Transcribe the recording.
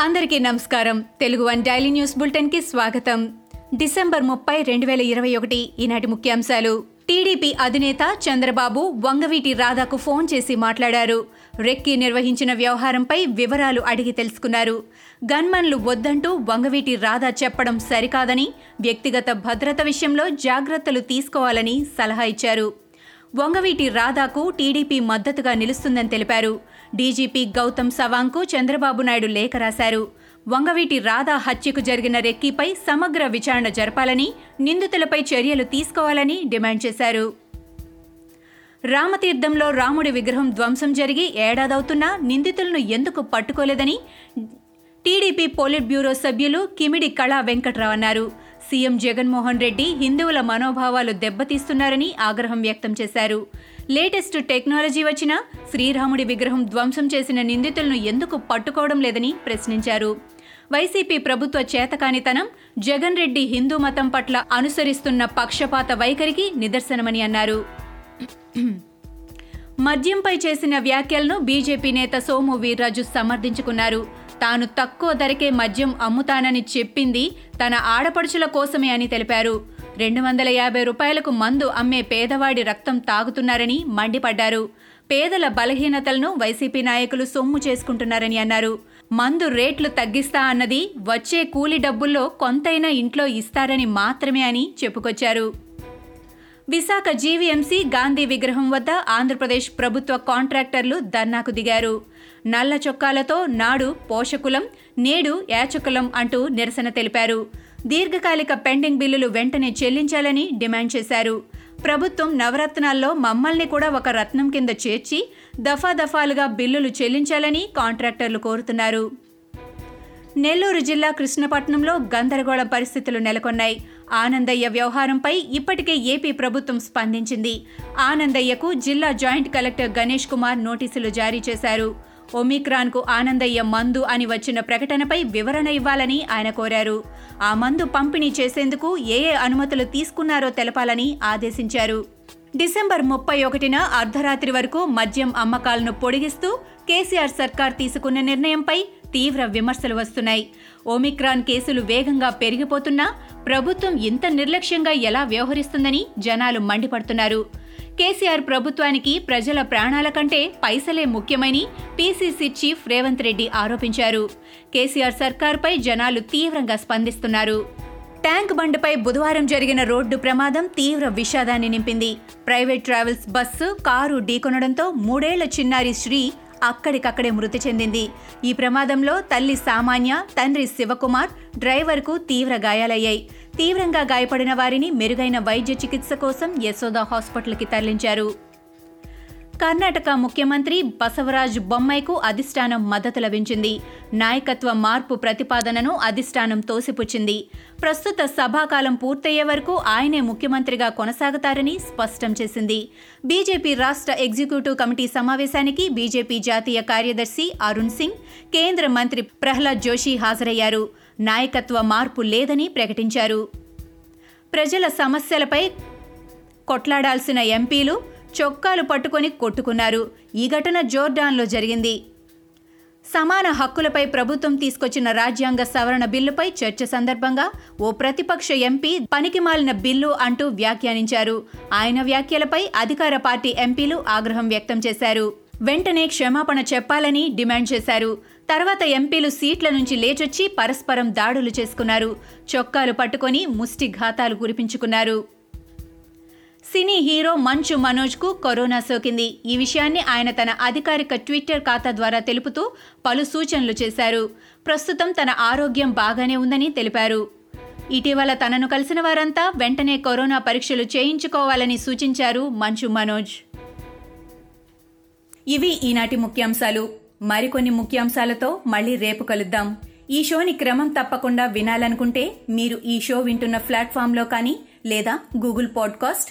అందరికీ నమస్కారం. Telugu one daily news బులెటిన్కి స్వాగతం. డిసెంబర్ ముప్పై రెండు వేల ఇరవై ఒకటి ఈనాటి ముఖ్యాంశాలు. టీడీపీ అధినేత చంద్రబాబు వంగవీటి రాధాకు ఫోన్ చేసి మాట్లాడారు. రెక్కి నిర్వహించిన వ్యవహారంపై వివరాలు అడిగి తెలుసుకున్నారు. గన్మన్లు వద్దంటూ వంగవీటి రాధా చెప్పడం సరికాదని వ్యక్తిగత భద్రత విషయంలో జాగ్రత్తలు తీసుకోవాలని సలహా ఇచ్చారు. వంగవీటి రాధాకు టీడీపీ మద్దతుగా నిలుస్తుందని తెలిపారు. డీజీపీ గౌతమ్ సవాంగ్కు చంద్రబాబు నాయుడు లేఖ రాశారు. వంగవీటి రాధా హత్యకు జరిగిన రెక్కీపై సమగ్ర విచారణ జరపాలని నిందితులపై చర్యలు తీసుకోవాలని డిమాండ్ చేశారు. రామతీర్థంలో రాముడి విగ్రహం ధ్వంసం జరిగి ఏడాదవుతున్నా నిందితులను ఎందుకు పట్టుకోలేదని టీడీపీ పోలిట్ బ్యూరో సభ్యులు కిమిడి కళా వెంకట్రావు అన్నారు. సీఎం జగన్మోహన్ రెడ్డి హిందువుల మనోభావాలు దెబ్బతీస్తున్నారని ఆగ్రహం వ్యక్తం చేశారు. లేటెస్ట్ టెక్నాలజీ వచ్చిన శ్రీరాముడి విగ్రహం ధ్వంసం చేసిన నిందితులను ఎందుకు పట్టుకోవడం లేదని ప్రశ్నించారు. వైసీపీ ప్రభుత్వ చేతకానితనం జగన్ రెడ్డి హిందూ మతం పట్ల అనుసరిస్తున్న పక్షపాత వైఖరికి నిదర్శనమని అన్నారు. మద్యంపై చేసిన వ్యాఖ్యలను బీజేపీ నేత సోము వీర్రాజు సమర్థించుకున్నారు. తాను తక్కువ ధరకే మద్యం అమ్ముతానని చెప్పింది తన ఆడపడుచుల కోసమే అని తెలిపారు. రెండు వందల యాభై రూపాయలకు మందు అమ్మే పేదవాడి రక్తం తాగుతున్నారని మండిపడ్డారు. పేదల బలహీనతలను వైసీపీ నాయకులు సొమ్ము చేసుకుంటున్నారని అన్నారు. మందు రేట్లు తగ్గిస్తా అన్నది వచ్చే కూలి డబ్బుల్లో కొంతైనా ఇంట్లో ఇస్తారని మాత్రమే అని చెప్పుకొచ్చారు. విశాఖ జీవీఎంసీ గాంధీ విగ్రహం వద్ద ఆంధ్రప్రదేశ్ ప్రభుత్వ కాంట్రాక్టర్లు ధర్నాకు దిగారు. నల్ల చొక్కాలతో నాడు పోషకులం నేడు యాచకులం అంటూ నిరసన తెలిపారు. దీర్ఘకాలిక పెండింగ్ బిల్లులు వెంటనే చెల్లించాలని డిమాండ్ చేశారు. ప్రభుత్వం నవరత్నాల్లో మమ్మల్ని కూడా ఒక రత్నం కింద చేర్చి దఫాదఫాలుగా బిల్లులు చెల్లించాలని కాంట్రాక్టర్లు కోరుతున్నారు. నెల్లూరు జిల్లా కృష్ణపట్నంలో గందరగోళ పరిస్థితులు నెలకొన్నాయి. ఆనందయ్య వ్యవహారంపై ఇప్పటికే ఏపీ ప్రభుత్వం స్పందించింది. ఆనందయ్యకు జిల్లా జాయింట్ కలెక్టర్ గణేష్ కుమార్ నోటీసులు జారీ చేశారు. ఒమిక్రాన్కు ఆనందయ్య మందు అని వచ్చిన ప్రకటనపై వివరణ ఇవ్వాలని ఆయన కోరారు. ఆ మందు పంపిణీ చేసేందుకు ఏ ఏ అనుమతులు తీసుకున్నారో తెలపాలని ఆదేశించారు. డిసెంబర్ ముప్పై ఒకటిన అర్ధరాత్రి వరకు మద్యం అమ్మకాలను పొడిగిస్తూ కేసీఆర్ సర్కార్ తీసుకున్న నిర్ణయంపై తీవ్ర విమర్శలు వస్తున్నాయి. ఓమిక్రాన్ కేసులు వేగంగా పెరిగిపోతున్నా ప్రభుత్వం ఇంత నిర్లక్ష్యంగా ఎలా వ్యవహరిస్తుందని జనాలు మండిపడుతున్నారు. కేసీఆర్ ప్రభుత్వానికి ప్రజల ప్రాణాల కంటే పైసలే ముఖ్యమని పీసీసీ చీఫ్ రేవంత్ రెడ్డి ఆరోపించారు. కేసీఆర్ సర్కార్పై జనాలు తీవ్రంగా స్పందిస్తున్నారు. ట్యాంక్ బండ్పై బుధవారం జరిగిన రోడ్డు ప్రమాదం తీవ్ర విషాదాన్ని నింపింది. ప్రైవేట్ ట్రావెల్స్ బస్సు కారు ఢీకొనడంతో మూడేళ్ళ చిన్నారి శ్రీ అక్కడికక్కడే మృతి చెందింది. ఈ ప్రమాదంలో తల్లి సామాన్య తండ్రి శివకుమార్ డ్రైవర్కు తీవ్ర గాయాలయ్యాయి. తీవ్రంగా గాయపడిన వారిని మెరుగైన వైద్య చికిత్స కోసం యశోద హాస్పిటల్కి తరలించారు. కర్ణాటక ముఖ్యమంత్రి బసవరాజ్ బొమ్మైకు అధిష్టానం మద్దతు లభించింది. నాయకత్వ మార్పు ప్రతిపాదనను అధిష్టానం తోసిపుచ్చింది. ప్రస్తుత సభాకాలం పూర్తయ్యే వరకు ఆయనే ముఖ్యమంత్రిగా కొనసాగుతారని స్పష్టం చేసింది. బీజేపీ రాష్ట్ర ఎగ్జిక్యూటివ్ కమిటీ సమావేశానికి బీజేపీ జాతీయ కార్యదర్శి అరుణ్ సింగ్ కేంద్ర మంత్రి ప్రహ్లాద్ జోషి హాజరయ్యారు. నాయకత్వ మార్పు లేదని ప్రకటించారు. ప్రజల సమస్యలపై కొట్లాడాల్సిన ఎంపీలు చొక్కాలు పట్టుకొని కొట్టుకున్నారు. ఈ ఘటన జోర్డాన్లో జరిగింది. సమాన హక్కులపై ప్రభుత్వం తీసుకొచ్చిన రాజ్యాంగ సవరణ బిల్లుపై చర్చ సందర్భంగా ఓ ప్రతిపక్ష ఎంపీ పనికిమాలిన బిల్లు అంటూ వ్యాఖ్యానించారు. ఆయన వ్యాఖ్యలపై అధికార పార్టీ ఎంపీలు ఆగ్రహం వ్యక్తం చేశారు. వెంటనే క్షమాపణ చెప్పాలని డిమాండ్ చేశారు. తర్వాత ఎంపీలు సీట్ల నుంచి లేచొచ్చి పరస్పరం దాడులు చేసుకున్నారు. చొక్కాలు పట్టుకొని ముష్టి ఘాతాలు కురిపించుకున్నారు. సినీ హీరో మంచు మనోజ్కు కరోనా సోకింది. ఈ విషయాన్ని ఆయన తన అధికారిక ట్విట్టర్ ఖాతా ద్వారా తెలుపుతూ పలు సూచనలు చేశారు. ప్రస్తుతం తన ఆరోగ్యం బాగానే ఉందని తెలిపారు. ఇటీవల తనను కలిసిన వారంతా వెంటనే కరోనా పరీక్షలు చేయించుకోవాలని సూచించారు మంచు మనోజ్. ఇవి ఈనాటి ముఖ్యాంశాలు. మరికొన్ని ముఖ్యాంశాలతో మళ్ళీ రేపు కలుద్దాం. ఈ షోని క్రమం తప్పకుండా వినాలనుకుంటే మీరు ఈ షో వింటున్న ప్లాట్ఫామ్లో కానీ లేదా Google podcast